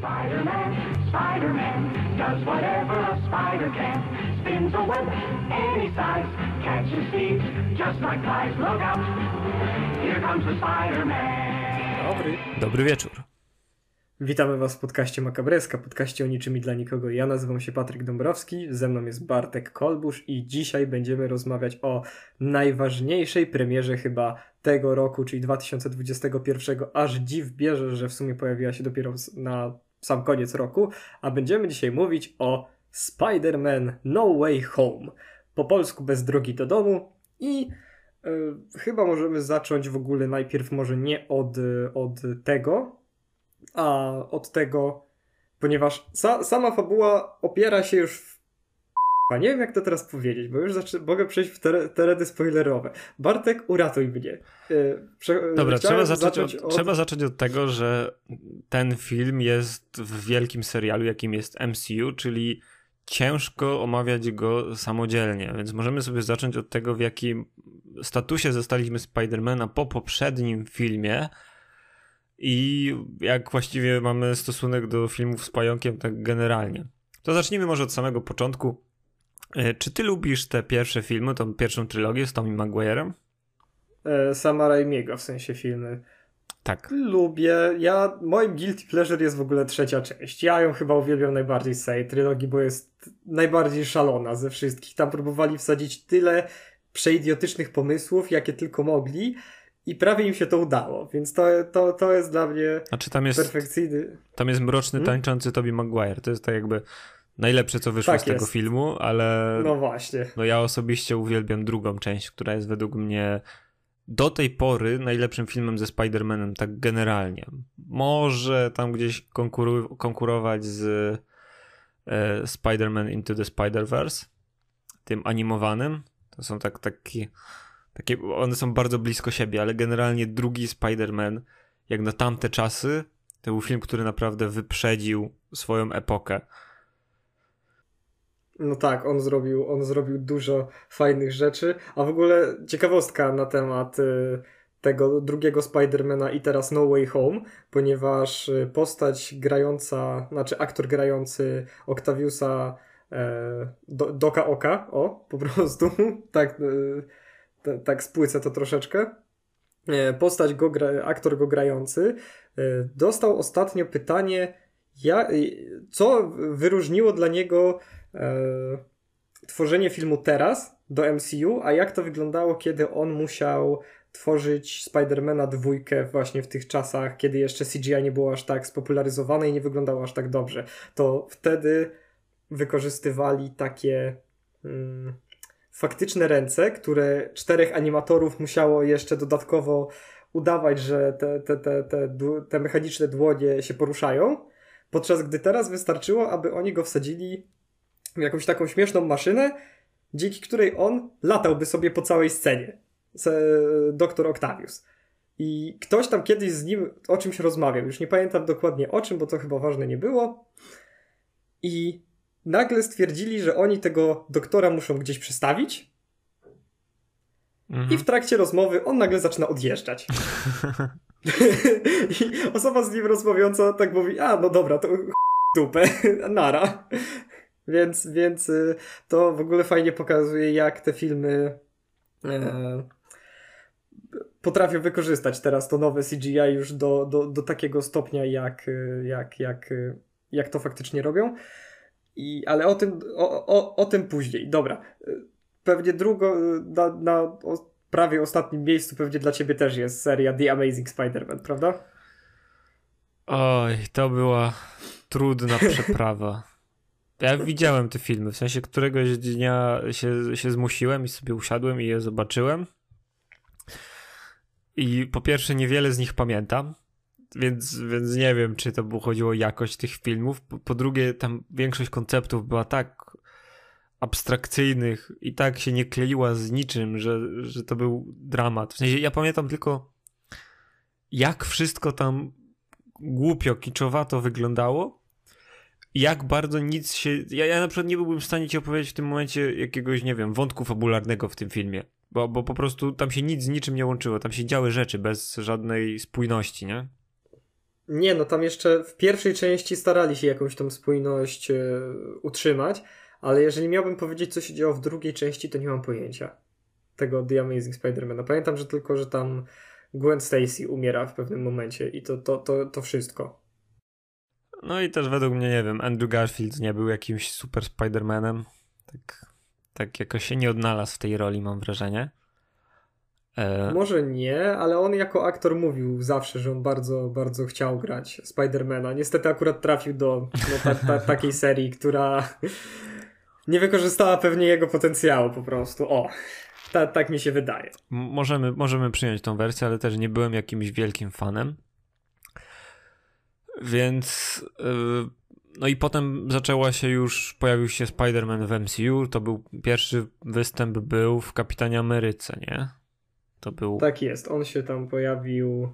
Spider-Man, Spider-Man, does whatever a spider can. Spins a web any size, catches thieves just like flies. Look out, here comes the Spider-Man. Dobry. Dobry wieczór. Witamy Was w podcaście Makabreska, podcaście o niczym i dla nikogo. Ja nazywam się Patryk Dąbrowski, ze mną jest Bartek Kolbusz i dzisiaj będziemy rozmawiać o najważniejszej premierze chyba tego roku, czyli 2021. Aż dziw bierze, że w sumie pojawiła się dopiero na sam koniec roku, a będziemy dzisiaj mówić o Spider-Man No Way Home. Po polsku bez drogi do domu i y, chyba możemy zacząć w ogóle najpierw może nie od, od tego, a od tego, ponieważ sa, sama fabuła opiera się już w... A nie wiem jak to teraz powiedzieć, bo już zaczę... mogę przejść w ter tereny spoilerowe. Bartek, uratuj mnie. Yy, prze... Dobra, trzeba zacząć, zacząć od, od... trzeba zacząć od tego, że ten film jest w wielkim serialu, jakim jest MCU, czyli ciężko omawiać go samodzielnie, więc możemy sobie zacząć od tego, w jakim statusie zostaliśmy Spidermana po poprzednim filmie, i jak właściwie mamy stosunek do filmów z pająkiem, tak generalnie. To zacznijmy może od samego początku. Czy ty lubisz te pierwsze filmy, tą pierwszą trylogię z Tommy Maguire'em? E, Sama Raimiego, w sensie filmy. Tak. Lubię. Ja, moim guilty pleasure jest w ogóle trzecia część. Ja ją chyba uwielbiam najbardziej z tej trylogii, bo jest najbardziej szalona ze wszystkich. Tam próbowali wsadzić tyle przeidiotycznych pomysłów, jakie tylko mogli i prawie im się to udało, więc to, to, to jest dla mnie znaczy tam jest, perfekcyjny. Tam jest mroczny, hmm? tańczący Toby Maguire. To jest tak jakby najlepsze, co wyszło tak z tego jest. filmu, ale. No właśnie. No ja osobiście uwielbiam drugą część, która jest według mnie do tej pory najlepszym filmem ze Spider-Manem, tak generalnie. Może tam gdzieś konkuru konkurować z e, Spider-Man Into the Spider-Verse, tym animowanym. To są tak, taki takie, one są bardzo blisko siebie, ale generalnie drugi Spider-Man, jak na tamte czasy, to był film, który naprawdę wyprzedził swoją epokę. No tak, on zrobił, on zrobił dużo fajnych rzeczy, a w ogóle ciekawostka na temat y, tego drugiego Spidermana i teraz No Way Home, ponieważ y, postać grająca, znaczy aktor grający Octaviusa e, do, Doka Oka, o, po prostu, tak, y, tak spłycę to troszeczkę. E, postać go, gra, aktor go grający e, dostał ostatnio pytanie, ja, co wyróżniło dla niego tworzenie filmu teraz do MCU, a jak to wyglądało, kiedy on musiał tworzyć Spidermana dwójkę właśnie w tych czasach, kiedy jeszcze CGI nie było aż tak spopularyzowane i nie wyglądało aż tak dobrze. To wtedy wykorzystywali takie mm, faktyczne ręce, które czterech animatorów musiało jeszcze dodatkowo udawać, że te, te, te, te, te mechaniczne dłonie się poruszają, podczas gdy teraz wystarczyło, aby oni go wsadzili jakąś taką śmieszną maszynę, dzięki której on latałby sobie po całej scenie. Doktor Octavius. I ktoś tam kiedyś z nim o czymś rozmawiał. Już nie pamiętam dokładnie o czym, bo to chyba ważne nie było. I nagle stwierdzili, że oni tego doktora muszą gdzieś przestawić. Mhm. I w trakcie rozmowy on nagle zaczyna odjeżdżać. I osoba z nim rozmawiająca tak mówi, a no dobra, to dupę, nara. Więc, więc to w ogóle fajnie pokazuje, jak te filmy e, potrafią wykorzystać teraz to nowe CGI już do, do, do takiego stopnia, jak, jak, jak, jak to faktycznie robią. I, ale o tym, o, o, o tym później. Dobra. Pewnie drugo, na, na o, prawie ostatnim miejscu pewnie dla ciebie też jest seria The Amazing Spider-Man, prawda? Oj, to była trudna przeprawa. Ja widziałem te filmy, w sensie któregoś dnia się, się zmusiłem i sobie usiadłem i je zobaczyłem. I po pierwsze niewiele z nich pamiętam, więc, więc nie wiem, czy to było chodziło o jakość tych filmów. Po, po, drugie, tam większość konceptów była tak abstrakcyjnych i tak się nie kleiła z niczym, że, że to był dramat. W sensie ja pamiętam tylko, jak wszystko tam głupio, kiczowato wyglądało. Jak bardzo nic się. Ja, ja na przykład nie byłbym w stanie ci opowiedzieć w tym momencie jakiegoś, nie wiem, wątku fabularnego w tym filmie. Bo, bo po prostu tam się nic z niczym nie łączyło. Tam się działy rzeczy bez żadnej spójności, nie? Nie, no tam jeszcze w pierwszej części starali się jakąś tą spójność e, utrzymać, ale jeżeli miałbym powiedzieć, co się działo w drugiej części, to nie mam pojęcia tego The Amazing Spider-Mana. Pamiętam, że tylko, że tam Gwen Stacy umiera w pewnym momencie i to, to, to, to wszystko. No i też według mnie, nie wiem, Andrew Garfield nie był jakimś super Spider-Manem. Tak, tak jakoś się nie odnalazł w tej roli, mam wrażenie. E... Może nie, ale on jako aktor mówił zawsze, że on bardzo, bardzo chciał grać Spidermana. Niestety akurat trafił do no, ta, ta, takiej serii, która nie wykorzystała pewnie jego potencjału po prostu. O, ta, tak mi się wydaje. Możemy, możemy przyjąć tą wersję, ale też nie byłem jakimś wielkim fanem. Więc. Yy, no i potem zaczęła się już, pojawił się Spider-Man w MCU. To był pierwszy występ, był w Kapitanie Ameryce, nie? To był. Tak jest, on się tam pojawił.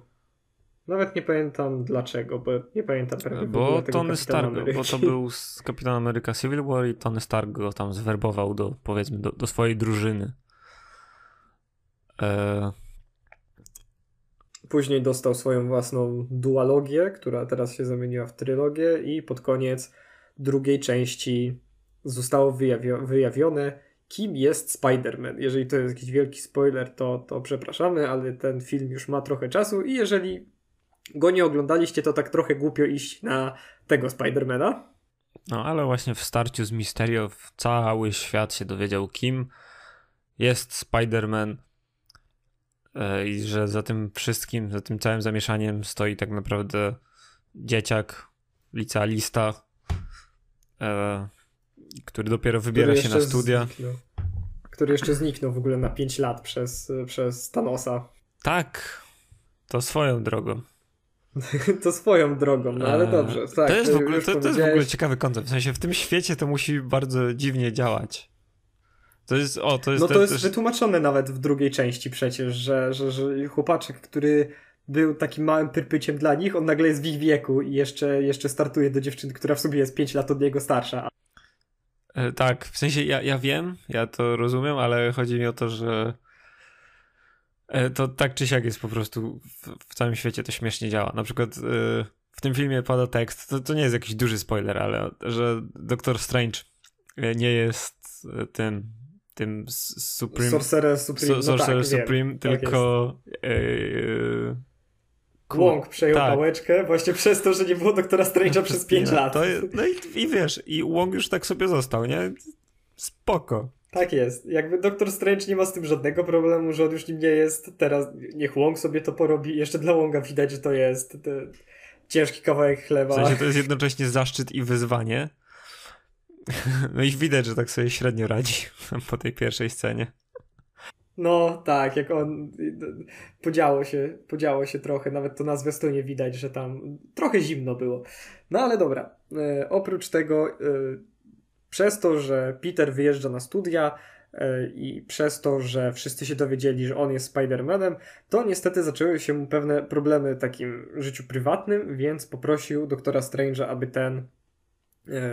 Nawet nie pamiętam dlaczego, bo nie pamiętam prawie Bo Tony Stark, bo to był z Kapitan Ameryka Civil War i Tony Stark go tam zwerbował do, powiedzmy, do, do swojej drużyny. E... Później dostał swoją własną dualogię, która teraz się zamieniła w trylogię i pod koniec drugiej części zostało wyjawio wyjawione, kim jest Spider-Man. Jeżeli to jest jakiś wielki spoiler, to, to przepraszamy, ale ten film już ma trochę czasu i jeżeli go nie oglądaliście, to tak trochę głupio iść na tego Spidermana. No ale właśnie w starciu z Mysterio cały świat się dowiedział, kim jest Spider-Man i że za tym wszystkim, za tym całym zamieszaniem stoi tak naprawdę dzieciak, licealista, e, który dopiero wybiera który się na studia. Zniknął. Który jeszcze zniknął w ogóle na 5 lat przez, przez Thanosa. Tak, to swoją drogą. to swoją drogą, no ale dobrze. Tak, to, jest w ogóle, to, to jest w ogóle ciekawy koncept. W sensie w tym świecie to musi bardzo dziwnie działać. To jest, o, to jest, no to, to jest też... wytłumaczone nawet w drugiej części przecież, że, że, że chłopaczek, który był takim małym pyrpyciem dla nich, on nagle jest w ich wieku i jeszcze, jeszcze startuje do dziewczyny, która w sobie jest 5 lat od niego starsza. E, tak, w sensie ja, ja wiem, ja to rozumiem, ale chodzi mi o to, że e, to tak czy siak jest po prostu w, w całym świecie to śmiesznie działa. Na przykład e, w tym filmie pada tekst, to, to nie jest jakiś duży spoiler, ale że Doktor Strange nie jest tym tym Supreme Sorcerer Supreme, so, Sorcerer no tak, Supreme wiem, tak tylko tak Wong przejął tak. pałeczkę właśnie przez to, że nie było doktora Strange'a przez 5 lat. To, no i, i wiesz, i Wong już tak sobie został, nie? Spoko. Tak jest. Jakby Doktor Strange nie ma z tym żadnego problemu, że on już nim nie jest. Teraz niech Wong sobie to porobi. Jeszcze dla Wonga widać, że to jest ciężki kawałek chleba. W sensie to jest jednocześnie zaszczyt i wyzwanie. No i widać, że tak sobie średnio radzi po tej pierwszej scenie. No tak, jak on podziało się, podziało się trochę, nawet to na zwiastunie widać, że tam trochę zimno było. No ale dobra, e, oprócz tego, e, przez to, że Peter wyjeżdża na studia e, i przez to, że wszyscy się dowiedzieli, że on jest Spider-Manem, to niestety zaczęły się mu pewne problemy w takim życiu prywatnym, więc poprosił doktora Strange'a, aby ten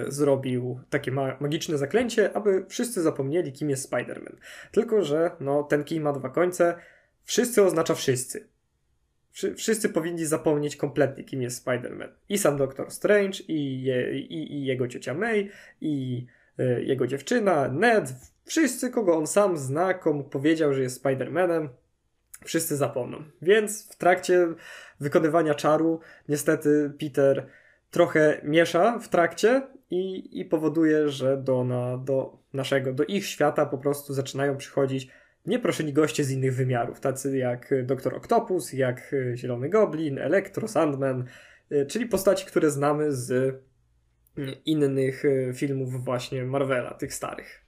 zrobił takie ma magiczne zaklęcie, aby wszyscy zapomnieli, kim jest Spider-Man. Tylko, że no, ten kij ma dwa końce. Wszyscy oznacza wszyscy. Wszyscy powinni zapomnieć kompletnie, kim jest Spider-Man. I sam Doktor Strange, i, je, i, i jego ciocia May, i y, jego dziewczyna, Ned. Wszyscy, kogo on sam zna, komu powiedział, że jest Spider-Manem, wszyscy zapomną. Więc w trakcie wykonywania czaru, niestety Peter trochę miesza w trakcie i, i powoduje, że do, na, do naszego, do ich świata po prostu zaczynają przychodzić nieproszeni goście z innych wymiarów, tacy jak Doktor Octopus, jak Zielony Goblin, Electro, Sandman, y, czyli postaci, które znamy z y, innych y, filmów właśnie Marvela, tych starych.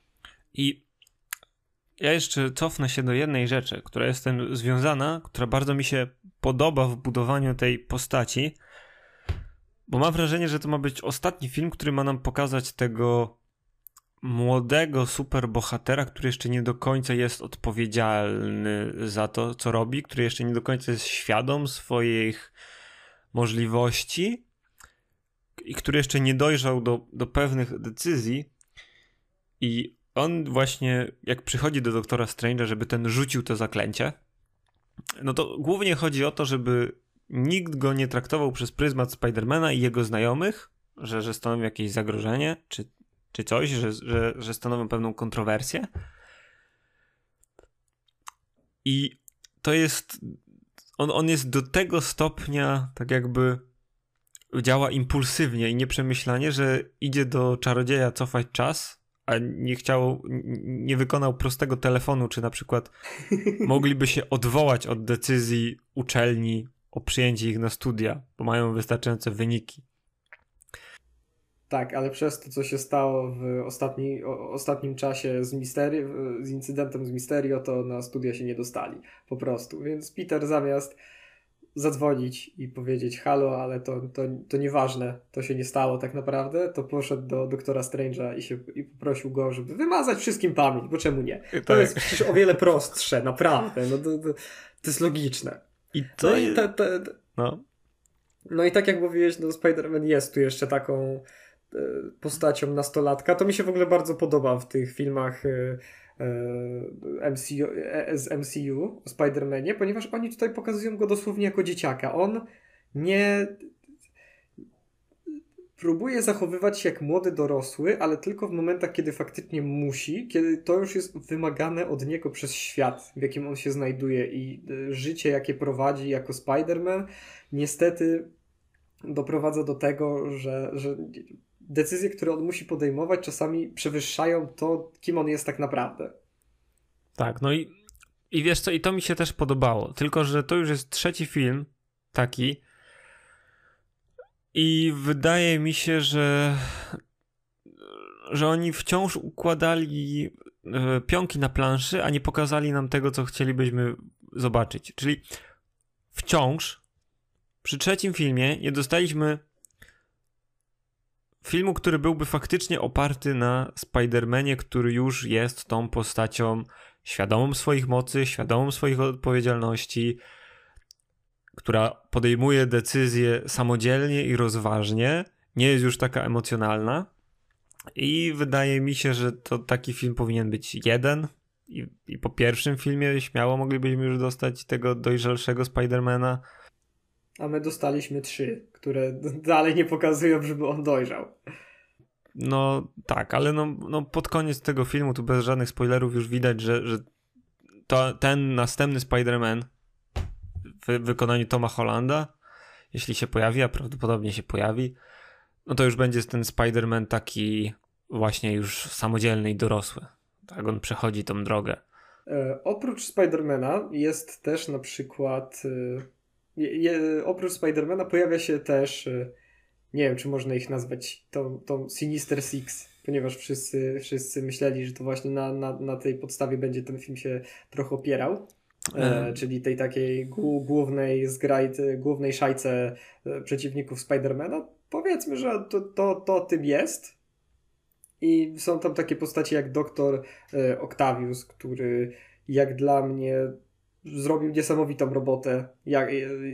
I ja jeszcze cofnę się do jednej rzeczy, która jest tym związana, która bardzo mi się podoba w budowaniu tej postaci, bo mam wrażenie, że to ma być ostatni film, który ma nam pokazać tego młodego superbohatera, który jeszcze nie do końca jest odpowiedzialny za to, co robi, który jeszcze nie do końca jest świadom swoich możliwości i który jeszcze nie dojrzał do, do pewnych decyzji. I on właśnie, jak przychodzi do doktora Strange'a, żeby ten rzucił to zaklęcie, no to głównie chodzi o to, żeby nikt go nie traktował przez pryzmat Spidermana i jego znajomych, że, że stanowią jakieś zagrożenie, czy, czy coś, że, że, że stanowią pewną kontrowersję. I to jest. On, on jest do tego stopnia, tak jakby działa impulsywnie i nieprzemyślanie, że idzie do czarodzieja cofać czas, a nie chciał, nie wykonał prostego telefonu, czy na przykład mogliby się odwołać od decyzji uczelni o przyjęciu ich na studia, bo mają wystarczające wyniki. Tak, ale przez to, co się stało w ostatni, o, ostatnim czasie z, Misteri z incydentem z Misterio, to na studia się nie dostali. Po prostu. Więc Peter zamiast zadzwonić i powiedzieć halo, ale to, to, to nieważne, to się nie stało tak naprawdę, to poszedł do doktora Strange'a i, się, i poprosił go, żeby wymazać wszystkim pamięć, bo czemu nie? To tak. jest przecież o wiele prostsze, naprawdę. No to, to, to jest logiczne. I to no, i te, te, no. no i tak jak mówiłeś, no Spider-Man jest tu jeszcze taką e, postacią nastolatka. To mi się w ogóle bardzo podoba w tych filmach e, e, MCU, z MCU o Spider-Manie, ponieważ oni tutaj pokazują go dosłownie jako dzieciaka. On nie próbuje zachowywać się jak młody dorosły, ale tylko w momentach, kiedy faktycznie musi, kiedy to już jest wymagane od niego przez świat, w jakim on się znajduje i e, życie, jakie prowadzi jako Spider-Man, niestety doprowadza do tego, że, że decyzje, które on musi podejmować, czasami przewyższają to, kim on jest tak naprawdę. Tak, no i, i wiesz co, i to mi się też podobało, tylko że to już jest trzeci film taki, i wydaje mi się, że, że oni wciąż układali e, pionki na planszy, a nie pokazali nam tego, co chcielibyśmy zobaczyć. Czyli wciąż przy trzecim filmie nie dostaliśmy filmu, który byłby faktycznie oparty na Spider-Manie, który już jest tą postacią świadomą swoich mocy, świadomą swoich odpowiedzialności, która podejmuje decyzje samodzielnie i rozważnie, nie jest już taka emocjonalna. I wydaje mi się, że to taki film powinien być jeden. I, I, po pierwszym filmie śmiało moglibyśmy już dostać tego dojrzalszego Spidermana. A my dostaliśmy trzy, które dalej nie pokazują, żeby on dojrzał. No tak, ale no, no pod koniec tego filmu, tu bez żadnych spoilerów, już widać, że, że to, ten następny Spider-Man, w wykonaniu Toma Hollanda, jeśli się pojawi, a prawdopodobnie się pojawi, no to już będzie ten Spider-Man taki właśnie już samodzielny i dorosły. Tak, on przechodzi tą drogę. E, oprócz Spidermana jest też na przykład. E, je, oprócz Spidermana pojawia się też. E, nie wiem, czy można ich nazwać tą, tą Sinister Six, ponieważ wszyscy, wszyscy myśleli, że to właśnie na, na, na tej podstawie będzie ten film się trochę opierał. E, czyli tej takiej głównej zgrajty, głównej szajce e, przeciwników Spidermana. Powiedzmy, że to, to, to tym jest. I są tam takie postacie jak doktor e, Octavius, który jak dla mnie zrobił niesamowitą robotę. Jak,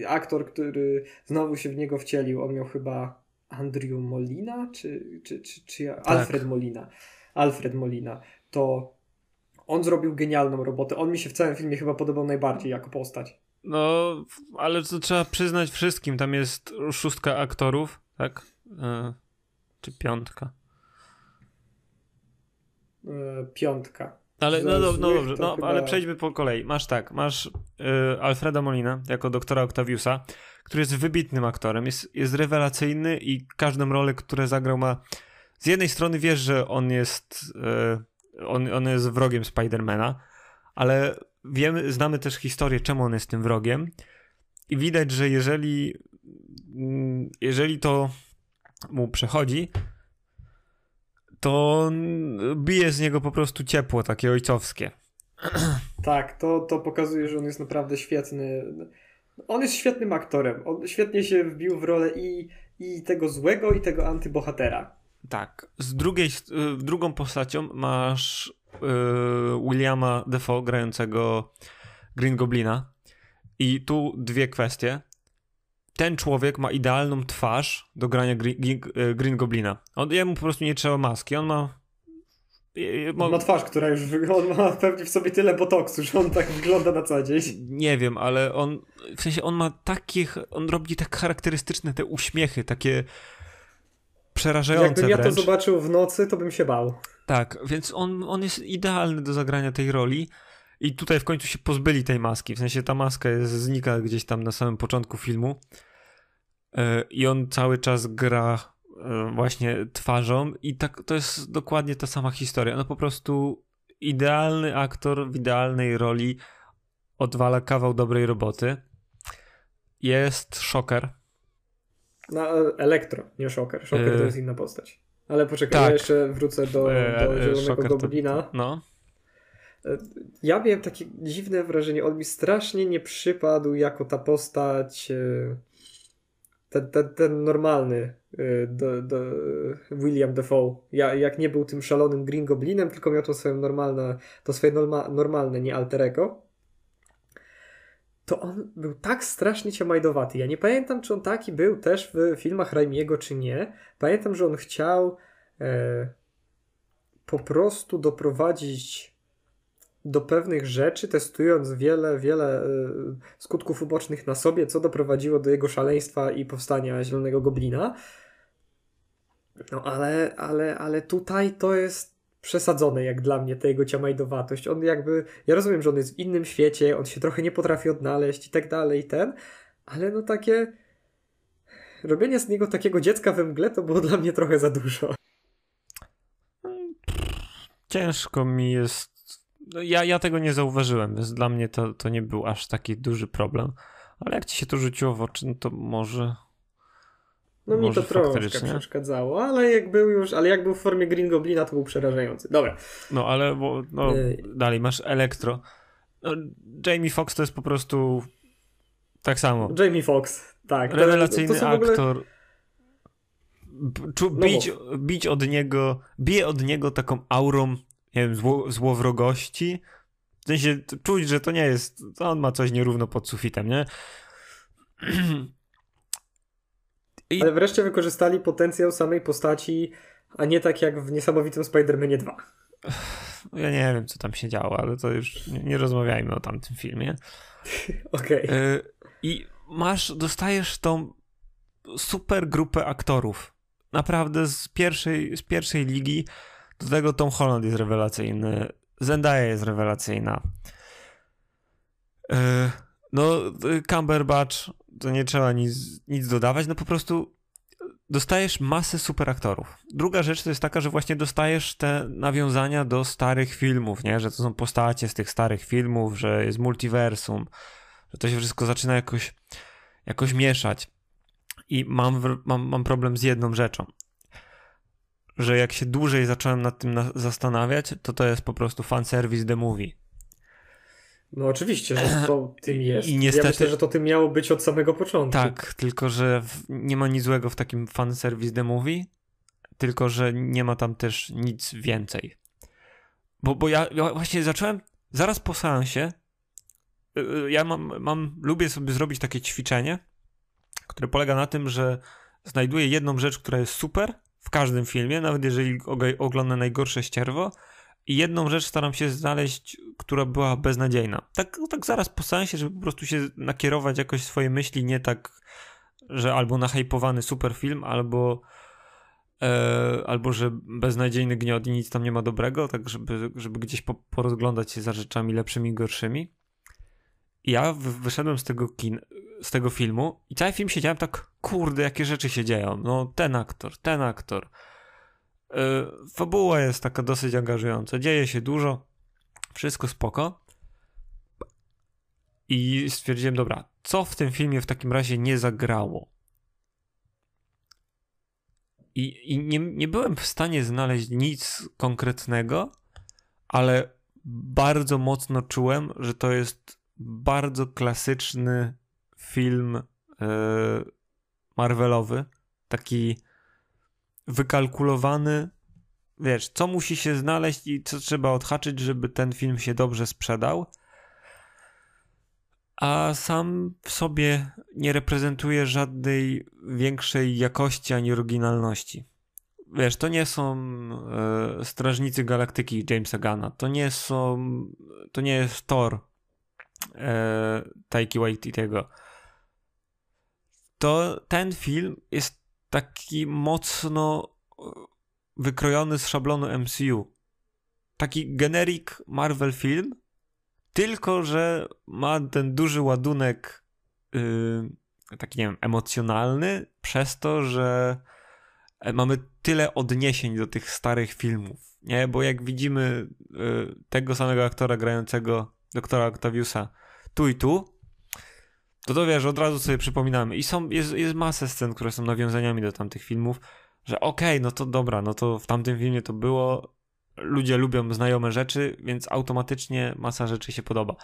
aktor, który znowu się w niego wcielił, on miał chyba Andrew Molina, czy, czy, czy, czy ja? tak. Alfred Molina. Alfred Molina. To on zrobił genialną robotę. On mi się w całym filmie chyba podobał najbardziej jako postać. No, ale to trzeba przyznać wszystkim. Tam jest szóstka aktorów, tak? E, czy piątka? E, piątka. Ale, no, no, no dobrze, no, chyba... ale przejdźmy po kolei. Masz tak, masz y, Alfreda Molina jako doktora Octaviusa, który jest wybitnym aktorem, jest, jest rewelacyjny i każdą rolę, którą zagrał ma... Z jednej strony wiesz, że on jest... On, on jest wrogiem Spidermana, ale wiemy, znamy też historię, czemu on jest tym wrogiem. I widać, że jeżeli, mm, jeżeli to mu przechodzi, to bije z niego po prostu ciepło, takie ojcowskie. Tak, to, to pokazuje, że on jest naprawdę świetny. On jest świetnym aktorem. On świetnie się wbił w rolę i, i tego złego, i tego antybohatera. Tak. Z drugiej, y, drugą postacią masz yy, Williama Defoe grającego Green Goblina. I tu dwie kwestie. Ten człowiek ma idealną twarz do grania Green, y, Green Goblina. On, jemu po prostu nie trzeba maski. On ma On ma twarz, która już on ma pewnie w sobie tyle botoksu, że on tak wygląda na co dzień. Nie wiem, ale on w sensie on ma takie, on robi tak charakterystyczne te uśmiechy, takie przerażające Jakbym ja wręcz. to zobaczył w nocy, to bym się bał. Tak, więc on, on jest idealny do zagrania tej roli. I tutaj w końcu się pozbyli tej maski. W sensie ta maska jest, znika gdzieś tam na samym początku filmu. Yy, I on cały czas gra yy, właśnie twarzą. I tak to jest dokładnie ta sama historia. No po prostu idealny aktor w idealnej roli odwala kawał dobrej roboty. Jest szoker. No, elektro, nie szoker. Szoker Yy. to jest inna postać. Ale poczekaj, Tak. ja jeszcze wrócę do, E, do e, Zielonego Shocker to- Goblina. No. Ja miałem takie dziwne wrażenie, on mi strasznie nie przypadł jako ta postać, ten, ten, ten normalny do, do William Defoe. Ja, jak nie był tym szalonym Green Goblinem, tylko miał to swoje normalne, to swoje norma, normalne, nie alter ego, to on był tak strasznie ciamajdowaty. Ja nie pamiętam, czy on taki był też w filmach Raimiego, czy nie. Pamiętam, że on chciał e, po prostu doprowadzić do pewnych rzeczy, testując wiele, wiele e, skutków ubocznych na sobie, co doprowadziło do jego szaleństwa i powstania Zielonego Goblina. No ale, ale, ale tutaj to jest przesadzone jak dla mnie, ta jego ciamajdowatość. On jakby, ja rozumiem, że on jest w innym świecie, on się trochę nie potrafi odnaleźć i tak dalej, i ten, ale no takie robienie z niego takiego dziecka we mgle to było dla mnie trochę za dużo. Ciężko mi jest. No ja, ja tego nie zauważyłem, więc dla mnie to, to nie był aż taki duży problem. Ale jak ci się to rzuciło w oczy, no to może. No mi to troszkę przeszkadzało, ale jak był już, ale jak był w formie Green Goblina, to był przerażający. Dobra. No ale bo, no, Ej. dalej masz elektro. No, Jamie Foxx to jest po prostu tak samo. Jamie Foxx, tak. to- Rewelacyjny to ogóle- aktor. Czu, No bić, bić od niego, bije od niego taką aurą, nie wiem, zło, złowrogości. W sensie czuć, że to nie jest, to on ma coś nierówno pod sufitem, nie? I, Ale wreszcie wykorzystali potencjał samej postaci, a nie tak jak w niesamowitym Spider-Manie 2. ja nie wiem, co tam się działo, ale to już nie, nie rozmawiajmy o tamtym filmie. Okej. E, I masz, dostajesz tą super grupę aktorów. Naprawdę z pierwszej, z pierwszej ligi. Do tego Tom Holland jest rewelacyjny. Zendaya jest rewelacyjna. E, No, y, Cumberbatch, to nie trzeba nic, nic dodawać, no po prostu dostajesz masę super aktorów. Druga rzecz to jest taka, że właśnie dostajesz te nawiązania do starych filmów, nie? Że to są postacie z tych starych filmów, że jest multiversum, że to się wszystko zaczyna jakoś, jakoś mieszać. I mam, mam, mam problem z jedną rzeczą. Że jak się dłużej zacząłem nad tym na- zastanawiać, to to jest po prostu fanservice the movie. No oczywiście, że to tym jest. I niestety- Ja myślę, że to tym miało być od samego początku. Tak, tylko że nie ma nic złego w takim fanservice the movie, tylko że nie ma tam też nic więcej. Bo, bo ja, ja właśnie zacząłem zaraz po seansie. y, y, Ja mam, mam, lubię sobie zrobić takie ćwiczenie, które polega na tym, że znajduję jedną rzecz, która jest super w każdym filmie, nawet jeżeli og- oglądam najgorsze ścierwo, i jedną rzecz staram się znaleźć, która była beznadziejna. Tak, tak zaraz po seansie, żeby po prostu się nakierować jakoś swoje myśli, nie tak, że albo nahypowany super film, albo e, albo że beznadziejny gniot i nic tam nie ma dobrego, tak żeby, żeby gdzieś po, porozglądać się za rzeczami lepszymi i gorszymi. Ja wy- wyszedłem z tego kin, z tego filmu i cały film siedziałem tak, kurde, jakie rzeczy się dzieją. No, ten aktor, ten aktor. E, fabuła jest taka dosyć angażująca, dzieje się dużo, wszystko spoko. I stwierdziłem, dobra, co w tym filmie w takim razie nie zagrało? I, i nie, nie byłem w stanie znaleźć nic konkretnego, ale bardzo mocno czułem, że to jest bardzo klasyczny film e, Marvelowy, taki wykalkulowany. Wiesz, co musi się znaleźć i co trzeba odhaczyć, żeby ten film się dobrze sprzedał. A sam w sobie nie reprezentuje żadnej większej jakości ani oryginalności. wiesz, to nie są e, Strażnicy Galaktyki Jamesa Gunna, to nie są, to nie jest Thor e, Taiki Waititiego. To ten film jest taki mocno e, wykrojony z szablonu MCU. Taki generic Marvel film, tylko że ma ten duży ładunek yy, taki, nie wiem, emocjonalny, przez to, że e, mamy tyle odniesień do tych starych filmów, nie? Bo jak widzimy yy, tego samego aktora grającego doktora Octaviusa tu i tu, to to wiesz, od razu sobie przypominamy. I są, jest, jest masę scen, które są nawiązaniami do tamtych filmów, że okej, okay, no to dobra, no to w tamtym filmie to było, ludzie lubią znajome rzeczy, więc automatycznie masa rzeczy się podoba.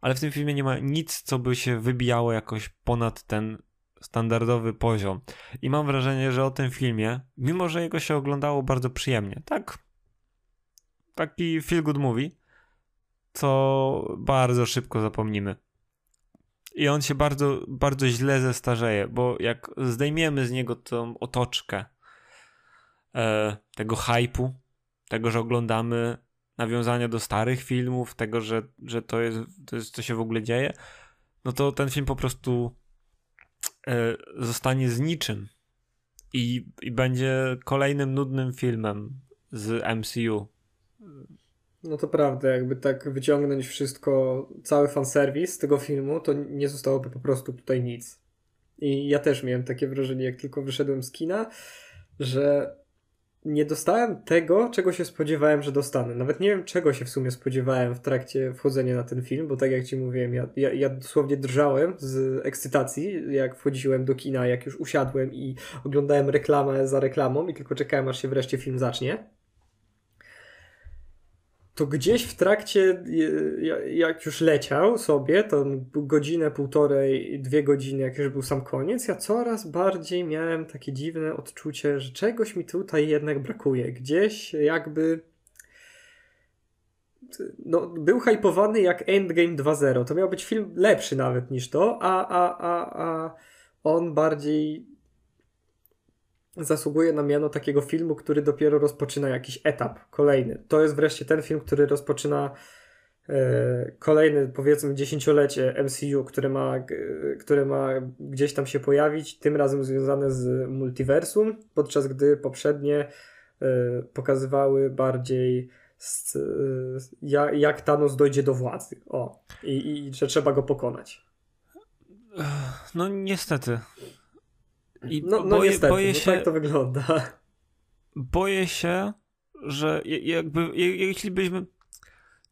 Ale w tym filmie nie ma nic, co by się wybijało jakoś ponad ten standardowy poziom. I mam wrażenie, że o tym filmie, mimo że jego się oglądało bardzo przyjemnie, tak, taki feel good movie, co bardzo szybko zapomnimy. I on się bardzo, bardzo źle zestarzeje, bo jak zdejmiemy z niego tą otoczkę e, tego hypu, tego, że oglądamy nawiązania do starych filmów, tego, że, że to, jest, to jest, co się w ogóle dzieje, no to ten film po prostu e, zostanie z niczym i, i będzie kolejnym nudnym filmem z MCU. No to prawda, jakby tak wyciągnąć wszystko, cały fanserwis tego filmu, to nie zostałoby po prostu tutaj nic. I ja też miałem takie wrażenie, jak tylko wyszedłem z kina, że nie dostałem tego, czego się spodziewałem, że dostanę. Nawet nie wiem, czego się w sumie spodziewałem w trakcie wchodzenia na ten film, bo tak jak ci mówiłem, ja, ja, ja dosłownie drżałem z ekscytacji, jak wchodziłem do kina, jak już usiadłem i oglądałem reklamę za reklamą i tylko czekałem, aż się wreszcie film zacznie to gdzieś w trakcie, jak już leciał sobie, to godzinę, półtorej, dwie godziny, jak już był sam koniec, ja coraz bardziej miałem takie dziwne odczucie, że czegoś mi tutaj jednak brakuje. Gdzieś jakby. No, był hypowany jak Endgame 2.0. To miał być film lepszy nawet niż to, a, a, a, a on bardziej zasługuje na miano takiego filmu, który dopiero rozpoczyna jakiś etap kolejny. To jest wreszcie ten film, który rozpoczyna e, kolejny, powiedzmy, dziesięciolecie MCU, które ma, które ma gdzieś tam się pojawić, tym razem związane z multiversum, podczas gdy poprzednie e, pokazywały bardziej z, e, jak, jak Thanos dojdzie do władzy. O, i, i że trzeba go pokonać. No niestety. I no, no boję, niestety, boję no się, tak to wygląda. Boję się, że jakby, jeśli byśmy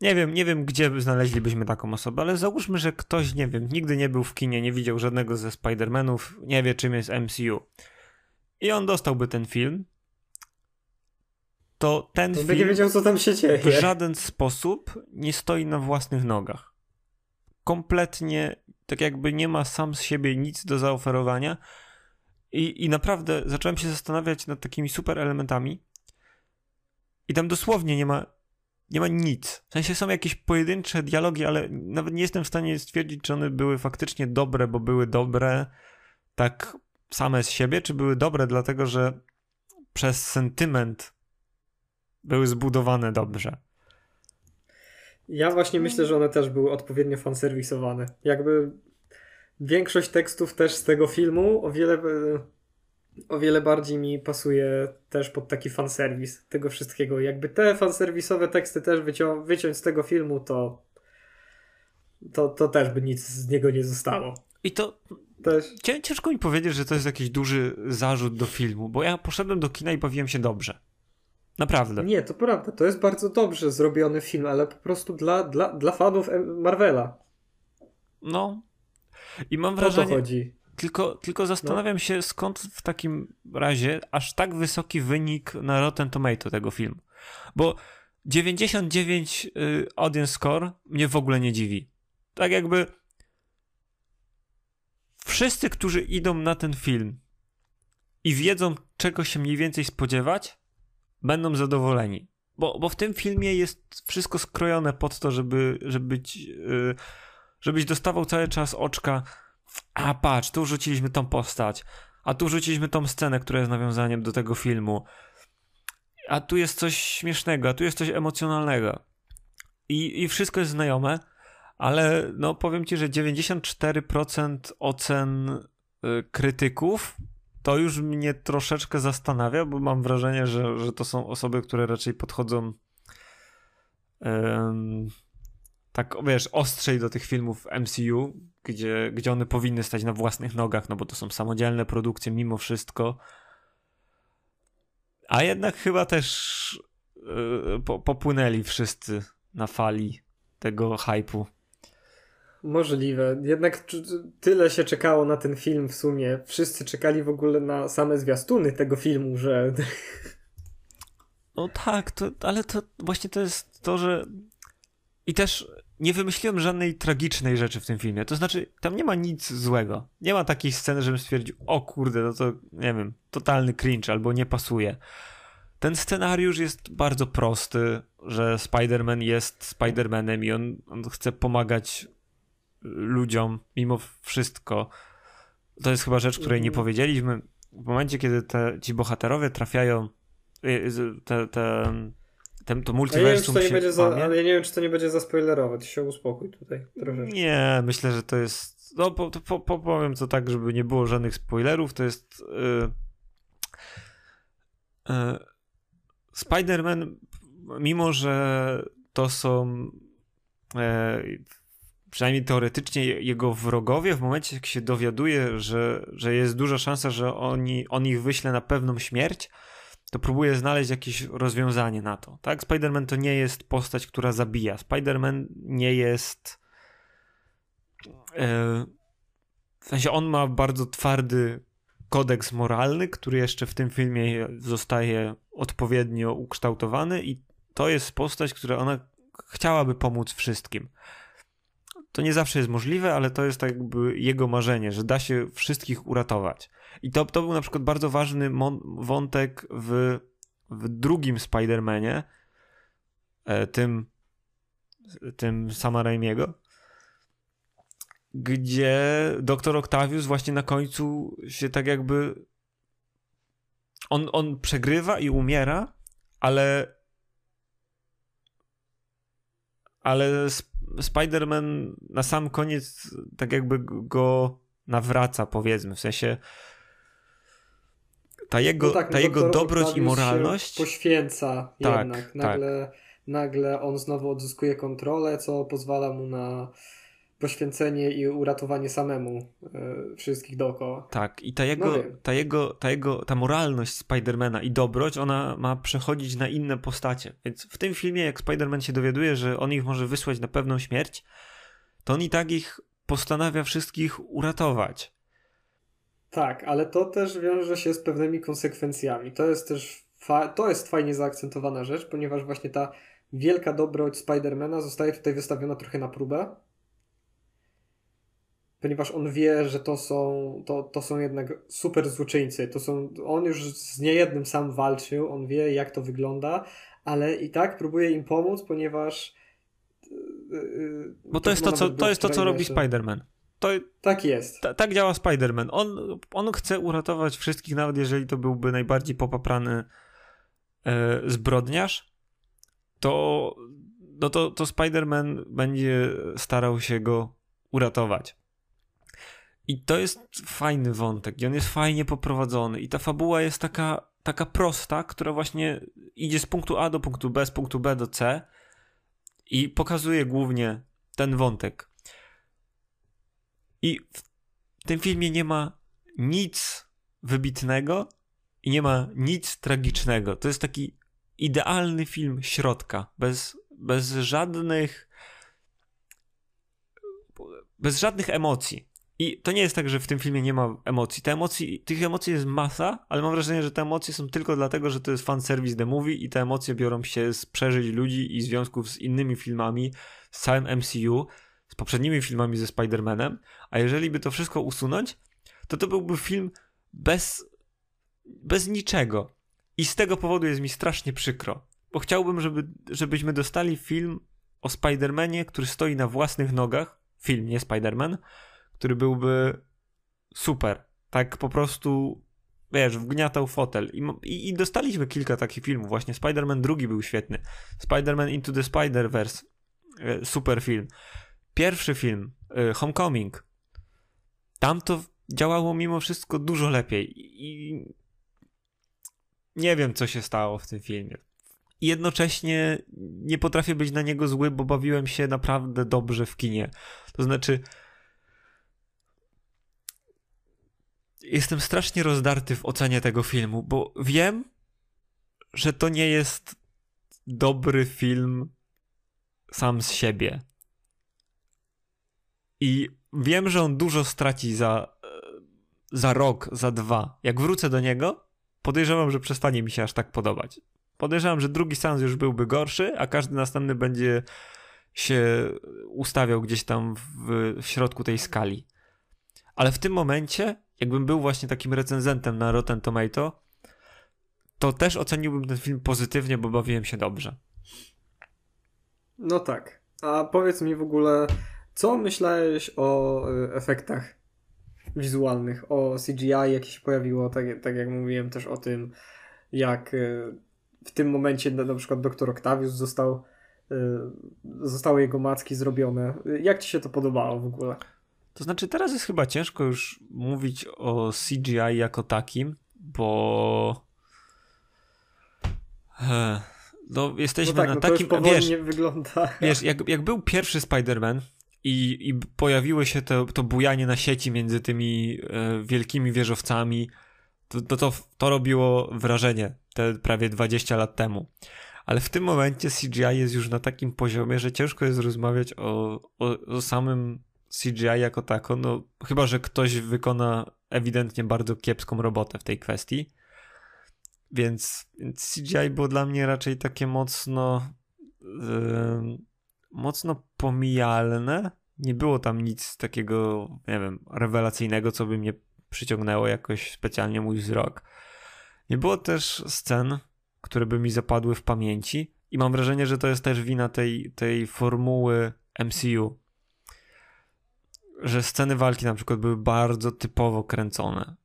nie wiem, nie wiem, gdzie znaleźlibyśmy taką osobę, ale załóżmy, że ktoś, nie wiem, nigdy nie był w kinie, nie widział żadnego ze Spider-Manów, nie wie, czym jest MCU. I on dostałby ten film, to ten to film nie wiedział, co tam się dzieje. w żaden sposób nie stoi na własnych nogach. Kompletnie, tak jakby nie ma sam z siebie nic do zaoferowania, i, I naprawdę zacząłem się zastanawiać nad takimi super elementami. I tam dosłownie nie ma, nie ma nic. W sensie są jakieś pojedyncze dialogi, ale nawet nie jestem w stanie stwierdzić, czy one były faktycznie dobre, bo były dobre tak same z siebie, czy były dobre dlatego, że przez sentyment były zbudowane dobrze. Ja właśnie myślę, że one też były odpowiednio fanserwisowane. Jakby większość tekstów też z tego filmu o wiele, o wiele bardziej mi pasuje też pod taki fanserwis tego wszystkiego. Jakby te fanserwisowe teksty też wycią wyciąć z tego filmu, to, to, to też by nic z niego nie zostało. I to też. Ciężko mi powiedzieć, że to jest jakiś duży zarzut do filmu, bo ja poszedłem do kina i bawiłem się dobrze. Naprawdę. Nie, to prawda. To jest bardzo dobrze zrobiony film, ale po prostu dla, dla, dla fanów Marvela. No, i mam wrażenie. Chodzi. Tylko, tylko zastanawiam no. się, skąd w takim razie aż tak wysoki wynik na Rotten Tomato tego filmu. Bo 99 y, audience score mnie w ogóle nie dziwi. Tak jakby wszyscy, którzy idą na ten film i wiedzą, czego się mniej więcej spodziewać, będą zadowoleni. Bo, bo w tym filmie jest wszystko skrojone pod to, żeby, żeby być. Yy, żebyś dostawał cały czas oczka, a patrz, tu rzuciliśmy tą postać, a tu rzuciliśmy tą scenę, która jest nawiązaniem do tego filmu. a tu jest coś śmiesznego, a tu jest coś emocjonalnego. I, i wszystko jest znajome, ale no powiem ci, że 94% ocen y, krytyków to już mnie troszeczkę zastanawia, bo mam wrażenie, że, że to są osoby, które raczej podchodzą tak, wiesz, ostrzej do tych filmów MCU, gdzie, gdzie one powinny stać na własnych nogach, no bo to są samodzielne produkcje mimo wszystko. A jednak chyba też yy, po, popłynęli wszyscy na fali tego hypu. Możliwe. Jednak tyle się czekało na ten film w sumie. Wszyscy czekali w ogóle na same zwiastuny tego filmu, że. No tak, to, ale to właśnie to jest to, że. I też nie wymyśliłem żadnej tragicznej rzeczy w tym filmie. To znaczy, tam nie ma nic złego. Nie ma takiej sceny, żebym stwierdził, o kurde, no to nie wiem, totalny cringe albo nie pasuje. Ten scenariusz jest bardzo prosty, że Spider-Man jest Spider-Manem i on, on chce pomagać ludziom mimo wszystko. To jest chyba rzecz, której nie mhm. powiedzieliśmy. W momencie, kiedy te, ci bohaterowie trafiają y, te, te, te, to multiversum ja nie wiem, czy to nie będzie za, Ale ja nie wiem, czy to nie będzie zaspoilerować. Się uspokój tutaj troszeczkę. Nie, myślę, że to jest... No, po, po, po, powiem to tak, żeby nie było żadnych spoilerów. To jest... Yy, yy, Spider-Man, mimo że to są... Yy, przynajmniej teoretycznie jego wrogowie, w momencie jak się dowiaduje, że, że jest duża szansa, że oni, on ich wyśle na pewną śmierć, to próbuje znaleźć jakieś rozwiązanie na to. Tak, Spider-Man to nie jest postać, która zabija. Spider-Man nie jest. E, w sensie on ma bardzo twardy kodeks moralny, który jeszcze w tym filmie zostaje odpowiednio ukształtowany, i to jest postać, która ona chciałaby pomóc wszystkim to nie zawsze jest możliwe, ale to jest tak jakby jego marzenie, że da się wszystkich uratować. I to, to był na przykład bardzo ważny wątek w, w drugim Spider-Manie, e, tym, tym Sama Raimiego, gdzie doktor Octavius właśnie na końcu się tak jakby on, on przegrywa i umiera, ale ale Spider-Man na sam koniec tak jakby go nawraca, powiedzmy, w sensie ta jego, no tak, ta jego dobroć i moralność poświęca tak, jednak. Tak. Nagle, tak. nagle on znowu odzyskuje kontrolę, co pozwala mu na poświęcenie i uratowanie samemu y, wszystkich dookoła. Tak, i ta jego, no ta jego, ta jego, ta moralność Spidermana i dobroć, ona ma przechodzić na inne postacie. Więc w tym filmie, jak Spiderman się dowiaduje, że on ich może wysłać na pewną śmierć, to on i tak ich postanawia wszystkich uratować. Tak, ale to też wiąże się z pewnymi konsekwencjami. To jest też to jest fajnie zaakcentowana rzecz, ponieważ właśnie ta wielka dobroć Spidermana zostaje tutaj wystawiona trochę na próbę ponieważ on wie, że to są, to, to są jednak super złoczyńcy. To są, on już z niejednym sam walczył, on wie jak to wygląda, ale i tak próbuje im pomóc, ponieważ yy, yy bo to jest to, co, to, jest to, co robi Spider-Man. To, tak jest. tak działa Spider-Man. On, on chce uratować wszystkich, nawet jeżeli to byłby najbardziej popaprany e, zbrodniarz, to, no to, to Spider-Man będzie starał się go uratować. I to jest fajny wątek i on jest fajnie poprowadzony i ta fabuła jest taka, taka prosta, która właśnie idzie z punktu A do punktu B, z punktu B do C i pokazuje głównie ten wątek. I w tym filmie nie ma nic wybitnego i nie ma nic tragicznego. To jest taki idealny film środka, bez, bez żadnych bez żadnych emocji. I to nie jest tak, że w tym filmie nie ma emocji. Te emocji, tych emocji jest masa, ale mam wrażenie, że te emocje są tylko dlatego, że to jest fan service the movie i te emocje biorą się z przeżyć ludzi i związków z innymi filmami, z całym MCU, z poprzednimi filmami ze Spider-Manem. A jeżeli by to wszystko usunąć, to to byłby film bez, bez niczego. I z tego powodu jest mi strasznie przykro. Bo chciałbym, żeby, żebyśmy dostali film o Spider-Manie, który stoi na własnych nogach. Film, nie Spider-Man który byłby super. Tak po prostu wiesz, wgniatał fotel. I, i, I, dostaliśmy kilka takich filmów. Właśnie Spider-Man drugi był świetny. Spider-Man Into the Spider-Verse. E, super film. Pierwszy film, e, Homecoming. Tam to działało mimo wszystko dużo lepiej. I nie wiem, co się stało w tym filmie. I jednocześnie nie potrafię być na niego zły, bo bawiłem się naprawdę dobrze w kinie. To znaczy, jestem strasznie rozdarty w ocenie tego filmu, bo wiem, że to nie jest dobry film sam z siebie. I wiem, że on dużo straci za, za rok, za dwa. Jak wrócę do niego, podejrzewam, że przestanie mi się aż tak podobać. Podejrzewam, że drugi seans już byłby gorszy, a każdy następny będzie się ustawiał gdzieś tam w, w środku tej skali. Ale w tym momencie jakbym był właśnie takim recenzentem na Rotten Tomato, to też oceniłbym ten film pozytywnie, bo bawiłem się dobrze. No tak. A powiedz mi w ogóle, co myślałeś o y, efektach wizualnych, o CGI, jakie się pojawiło, tak, tak jak mówiłem też o tym, jak y, w tym momencie na, na przykład doktor Octavius został, y, zostały jego macki zrobione. Jak ci się to podobało w ogóle? To znaczy, teraz jest chyba ciężko już mówić o CGI jako takim, bo. No, jesteśmy no tak, na no takim. To wiesz, wygląda. Wiesz, jak, jak był pierwszy Spider-Man i, i pojawiły się to, to bujanie na sieci między tymi e, wielkimi wieżowcami, to, to, to, to robiło wrażenie te prawie 20 lat temu. Ale w tym momencie CGI jest już na takim poziomie, że ciężko jest rozmawiać o, o, o samym CGI jako tako, no chyba, że ktoś wykona ewidentnie bardzo kiepską robotę w tej kwestii. Więc, CGI było dla mnie raczej takie mocno yy, mocno pomijalne. Nie było tam nic takiego, nie wiem, rewelacyjnego, co by mnie przyciągnęło jakoś specjalnie mój wzrok. Nie było też scen, które by mi zapadły w pamięci i mam wrażenie, że to jest też wina tej, tej formuły MCU, że sceny walki na przykład były bardzo typowo kręcone.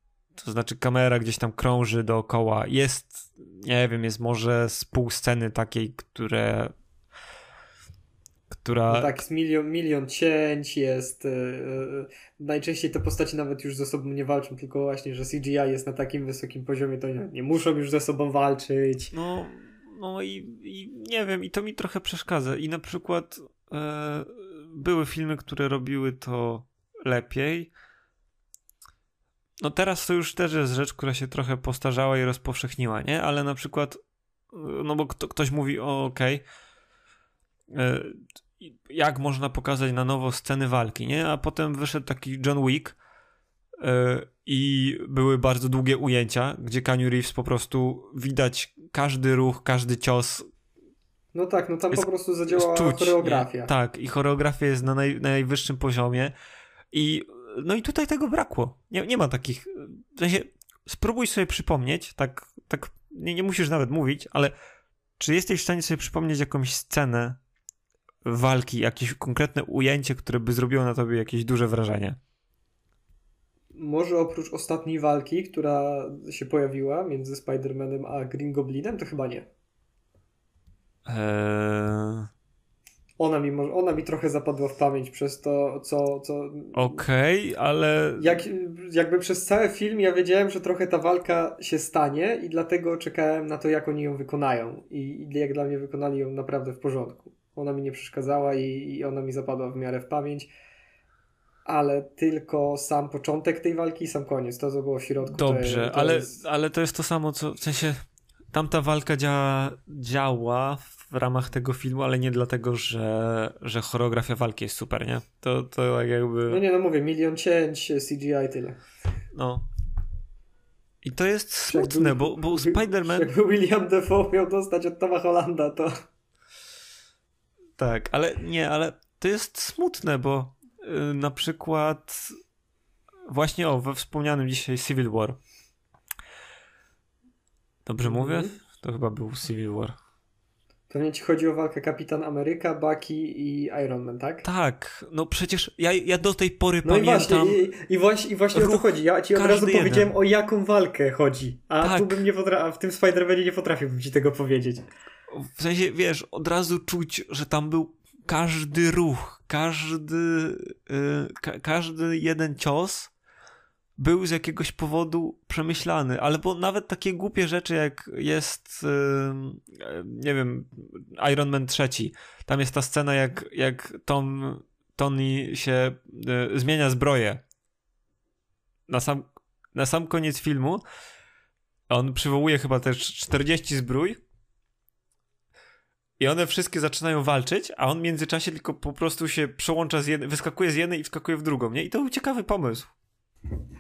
To znaczy kamera gdzieś tam krąży dookoła. Jest, nie wiem, jest może z pół sceny takiej, które która... No tak, jest milion, milion cięć, jest yy, najczęściej te postaci nawet już ze sobą nie walczą, tylko właśnie, że CGI jest na takim wysokim poziomie, to nie, nie muszą już ze sobą walczyć. No, no i, i, nie wiem, i to mi trochę przeszkadza. I na przykład yy, były filmy, które robiły to lepiej. No teraz to już też jest rzecz, która się trochę postarzała i rozpowszechniła, nie? Ale na przykład, no bo kto, ktoś mówi, o okej, okay, jak można pokazać na nowo sceny walki, nie? A potem wyszedł taki John Wick e, i były bardzo długie ujęcia, gdzie Keanu Reeves po prostu widać każdy ruch, każdy cios, no tak, no tam jest, po prostu zadziałała czuć, choreografia. Nie? Tak, i choreografia jest na, naj, na najwyższym poziomie. I no i tutaj tego brakło. Nie, nie ma takich. W sensie, spróbuj sobie przypomnieć, tak, tak nie, nie musisz nawet mówić, ale czy jesteś w stanie sobie przypomnieć jakąś scenę walki, jakieś konkretne ujęcie, które by zrobiło na tobie jakieś duże wrażenie? Może oprócz ostatniej walki, która się pojawiła między Spider-Manem a Green Goblinem, to chyba nie. Eee... Ona mi, ona mi trochę zapadła w pamięć przez to, co. co Okej, okay, ale. Jak, jakby przez cały film ja wiedziałem, że trochę ta walka się stanie, i dlatego czekałem na to, jak oni ją wykonają. I, i jak dla mnie wykonali ją naprawdę w porządku. Ona mi nie przeszkadzała i, i ona mi zapadła w miarę w pamięć. Ale tylko sam początek tej walki i sam koniec. To, co było w środku. Dobrze, to, to ale, jest... ale to jest to samo, co. W sensie. Tamta walka działa, działa w ramach tego filmu, ale nie dlatego, że, że choreografia walki jest super, nie? To, to jakby... No nie, no mówię, milion cięć, CGI, tyle. No. I to jest smutne, bo, bo Spider-Man... Jakby William Defoe miał dostać od Toma Hollanda, to... Tak, ale nie, ale to jest smutne, bo yy, na przykład właśnie o, we wspomnianym dzisiaj Civil War. Dobrze -hmm. mówię? To chyba był Civil War. Pewnie ci chodzi o walkę Kapitan Ameryka, Bucky i Iron Man, tak? Tak, no przecież ja, ja do tej pory No i pamiętam... właśnie, i, i właśnie, i właśnie o to chodzi. Ja ci od razu jeden. powiedziałem o jaką walkę chodzi. A Tak. tu bym nie potra- a w tym Spider-Manie nie potrafiłbym ci tego powiedzieć. W sensie, wiesz, od razu czuć, że tam był każdy ruch, każdy, y, ka każdy jeden cios był z jakiegoś powodu przemyślany, ale bo nawet takie głupie rzeczy jak jest, y, nie wiem, Iron Man trzeci, tam jest ta scena jak, jak Tom, Tony się y, zmienia zbroję na sam, na sam koniec filmu on przywołuje chyba też 40 zbrój i one wszystkie zaczynają walczyć, a on w międzyczasie tylko po prostu się przełącza z jednej, wyskakuje z jednej i wskakuje w drugą, nie? I to był ciekawy pomysł.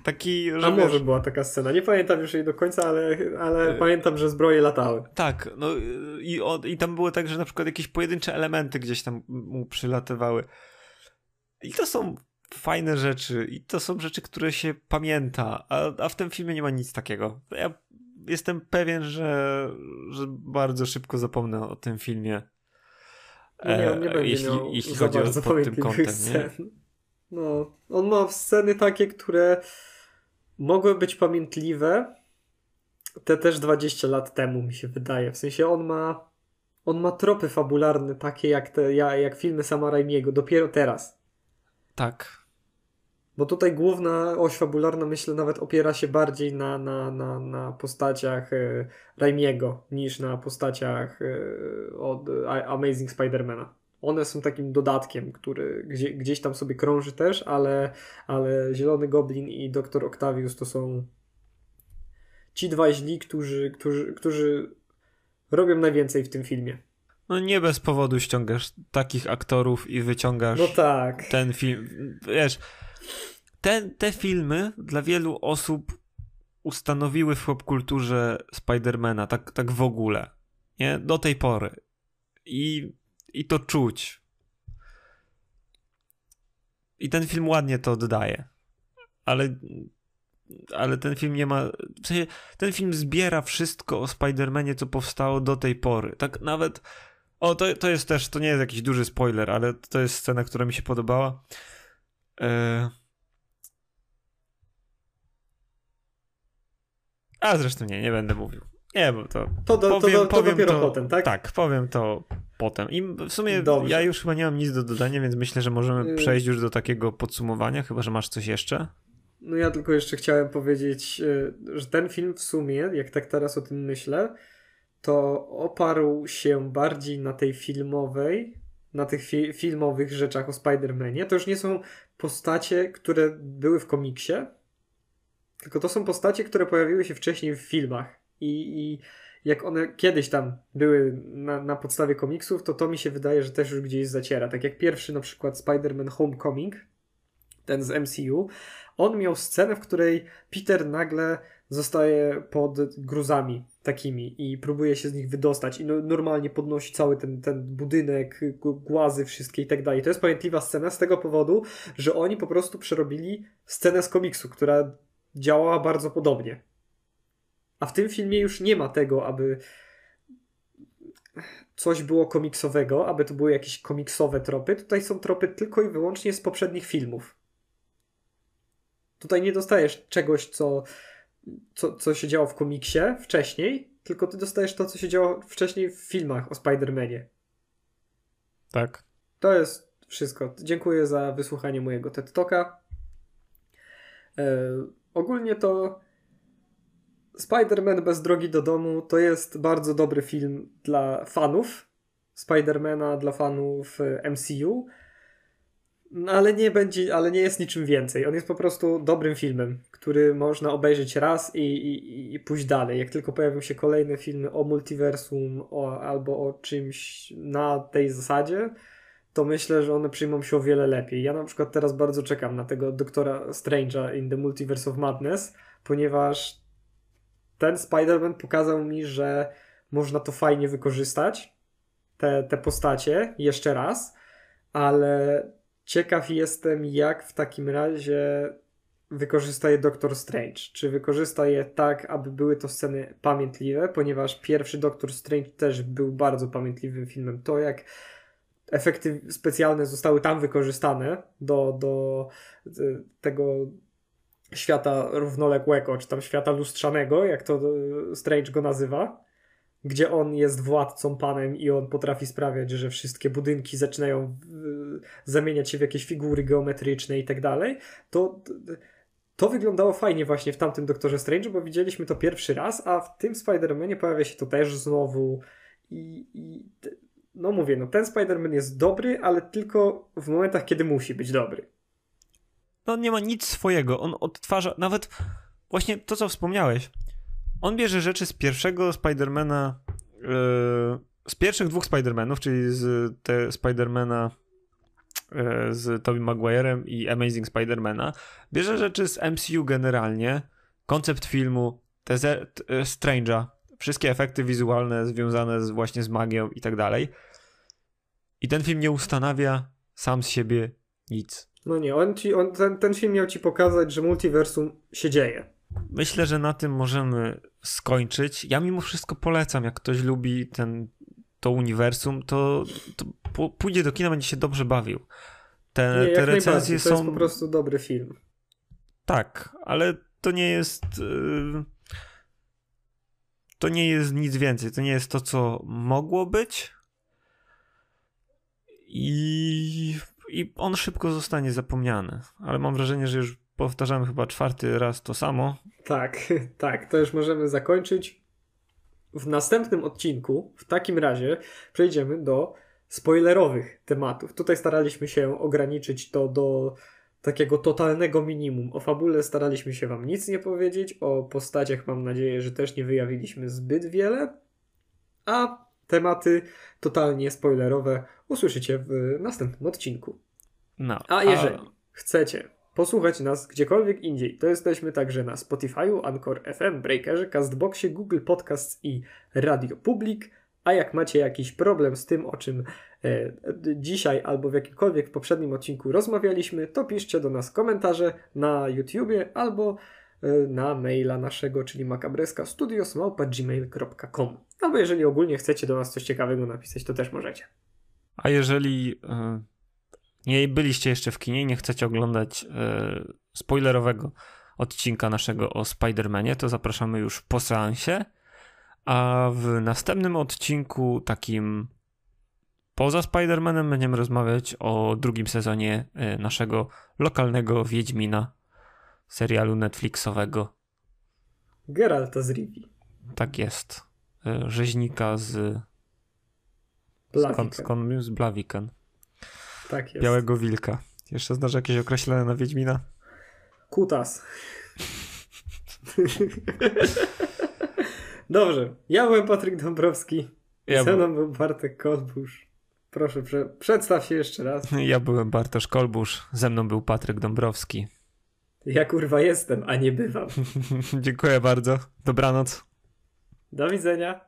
Taki, że A wiesz, może była taka scena. Nie pamiętam już jej do końca, ale, ale Y- pamiętam, że zbroje latały. Tak, no i, o, i tam było tak, że na przykład jakieś pojedyncze elementy gdzieś tam mu przylatywały. I to są fajne rzeczy i to są rzeczy, które się pamięta, a, a w tym filmie nie ma nic takiego. Ja jestem pewien, że, że bardzo szybko zapomnę o tym filmie. Nie, nie E, jeśli, jeśli chodzi o pod tym kątem, nie? No, on ma sceny takie, które mogły być pamiętliwe. Te też 20 lat temu mi się wydaje. W sensie on ma on ma tropy fabularne takie jak te ja- jak filmy Sama Raimiego dopiero teraz. Tak. Bo tutaj główna oś fabularna, myślę, nawet opiera się bardziej na, na, na, na postaciach e, Raimiego niż na postaciach e, od Amazing Spider-Mana. One są takim dodatkiem, który gdzie, gdzieś tam sobie krąży też, ale, ale Zielony Goblin i Doktor Octavius to są ci dwaj źli, którzy, którzy, którzy robią najwięcej w tym filmie. No nie bez powodu ściągasz takich aktorów i wyciągasz No tak. ten film. Wiesz, te, te filmy dla wielu osób ustanowiły w popkulturze Spidermana, tak, tak w ogóle. Nie? Do tej pory. I, I to czuć. I ten film ładnie to oddaje. Ale, ale ten film nie ma. W sensie, ten film zbiera wszystko o Spidermanie, co powstało do tej pory. Tak nawet. O, to, to jest też, to nie jest jakiś duży spoiler, ale to jest scena, która mi się podobała. E... A zresztą nie, nie będę mówił. Nie, bo to. To, do, to, powiem- do, to powiem dopiero to- potem, tak? Tak, powiem to potem. I w sumie Dobrze. ja już chyba nie mam nic do dodania, więc myślę, że możemy Y- przejść już do takiego podsumowania, chyba że masz coś jeszcze. No ja tylko jeszcze chciałem powiedzieć, y, że ten film w sumie, jak tak teraz o tym myślę, to oparł się bardziej na tej filmowej, na tych fi- filmowych rzeczach o Spider-Manie. To już nie są postacie, które były w komiksie, tylko to są postacie, które pojawiły się wcześniej w filmach. I, i jak one kiedyś tam były na, na podstawie komiksów, to to mi się wydaje, że też już gdzieś zaciera. Tak jak pierwszy na przykład Spider-Man Homecoming, ten z MCU, on miał scenę, w której Peter nagle zostaje pod gruzami takimi i próbuje się z nich wydostać i no, normalnie podnosi cały ten, ten budynek, głazy wszystkie i tak dalej. To jest pamiętliwa scena z tego powodu, że oni po prostu przerobili scenę z komiksu, która działała bardzo podobnie. A w tym filmie już nie ma tego, aby coś było komiksowego, aby to były jakieś komiksowe tropy. Tutaj są tropy tylko i wyłącznie z poprzednich filmów. Tutaj nie dostajesz czegoś, co, co, co się działo w komiksie wcześniej, tylko ty dostajesz to, co się działo wcześniej w filmach o Spider-Manie. Tak. To jest wszystko. Dziękuję za wysłuchanie mojego TED Talka. E, ogólnie to Spider-Man bez drogi do domu to jest bardzo dobry film dla fanów Spidermana, dla fanów e, MCU. No, ale nie będzie, ale nie jest niczym więcej. On jest po prostu dobrym filmem, który można obejrzeć raz i, i, i pójść dalej. Jak tylko pojawią się kolejne filmy o multiversum o, albo o czymś na tej zasadzie, to myślę, że one przyjmą się o wiele lepiej. Ja na przykład teraz bardzo czekam na tego doktora Strange'a in the Multiverse of Madness, ponieważ ten Spider-Man pokazał mi, że można to fajnie wykorzystać, te, te postacie, jeszcze raz, ale ciekaw jestem, jak w takim razie wykorzysta je Doctor Strange? Czy wykorzysta je tak, aby były to sceny pamiętliwe? Ponieważ pierwszy Doctor Strange też był bardzo pamiętliwym filmem. To jak efekty specjalne zostały tam wykorzystane do, do tego świata równoległego, czy tam świata lustrzanego, jak to Strange go nazywa, gdzie on jest władcą, panem i on potrafi sprawiać, że wszystkie budynki zaczynają zamieniać się w jakieś figury geometryczne i tak dalej, to to wyglądało fajnie właśnie w tamtym Doktorze Strange, bo widzieliśmy to pierwszy raz, a w tym Spider-Manie pojawia się to też znowu i, i no mówię, no ten Spider-Man jest dobry, ale tylko w momentach, kiedy musi być dobry. No nie ma nic swojego, on odtwarza, nawet właśnie to, co wspomniałeś, on bierze rzeczy z pierwszego Spidermana, yy, z pierwszych dwóch Spidermanów, czyli z te Spidermana yy, z Tobey Maguirem i Amazing Spidermana. Bierze rzeczy z MCU generalnie, koncept filmu, te Strange'a, wszystkie efekty wizualne związane z, właśnie z magią i tak dalej. I ten film nie ustanawia sam z siebie nic. No nie, on ci, on, ten, ten film miał ci pokazać, że multiversum się dzieje. Myślę, że na tym możemy skończyć. Ja mimo wszystko polecam, jak ktoś lubi ten, to uniwersum, to, to pójdzie do kina, będzie się dobrze bawił. Te, nie, te recenzje są. To jest po prostu dobry film. Tak, ale to nie jest. Yy... To nie jest nic więcej. To nie jest to, co mogło być. I, I on szybko zostanie zapomniany. Ale mam wrażenie, że już powtarzamy chyba czwarty raz to samo. Tak, tak, to już możemy zakończyć. W następnym odcinku, w takim razie, przejdziemy do spoilerowych tematów. Tutaj staraliśmy się ograniczyć to do takiego totalnego minimum. O fabule staraliśmy się Wam nic nie powiedzieć, o postaciach mam nadzieję, że też nie wyjawiliśmy zbyt wiele, a tematy totalnie spoilerowe usłyszycie w następnym odcinku. No, a jeżeli a... chcecie posłuchać nas gdziekolwiek indziej, to jesteśmy także na Spotify'u, Anchor FM, Breakerze, Castboxie, Google Podcasts i Radio Public. A jak macie jakiś problem z tym, o czym e, dzisiaj albo w jakimkolwiek poprzednim odcinku rozmawialiśmy, to piszcie do nas komentarze na YouTubie albo e, na maila naszego, czyli makabreska studiosmałpa.gmail.com Albo jeżeli ogólnie chcecie do nas coś ciekawego napisać, to też możecie. A jeżeli e, nie byliście jeszcze w kinie i nie chcecie oglądać e, spoilerowego odcinka naszego o Spider-Manie, to zapraszamy już po seansie. A w następnym odcinku, takim poza Spider-Manem, będziemy rozmawiać o drugim sezonie e, naszego lokalnego Wiedźmina, serialu Netflixowego. Geralta z Rivi. Tak jest. E, rzeźnika z. Skąd, skąd z Blaviken. Tak jest. Białego wilka. Jeszcze znasz jakieś określone na Wiedźmina? Kutas. Dobrze. Ja byłem Patryk Dąbrowski. Ja Ze mną był Bartek Kolbusz. Proszę, prze przedstaw się jeszcze raz. Ja byłem Bartosz Kolbusz. Ze mną był Patryk Dąbrowski. Ja kurwa jestem, a nie bywam. Dziękuję bardzo. Dobranoc. Do widzenia.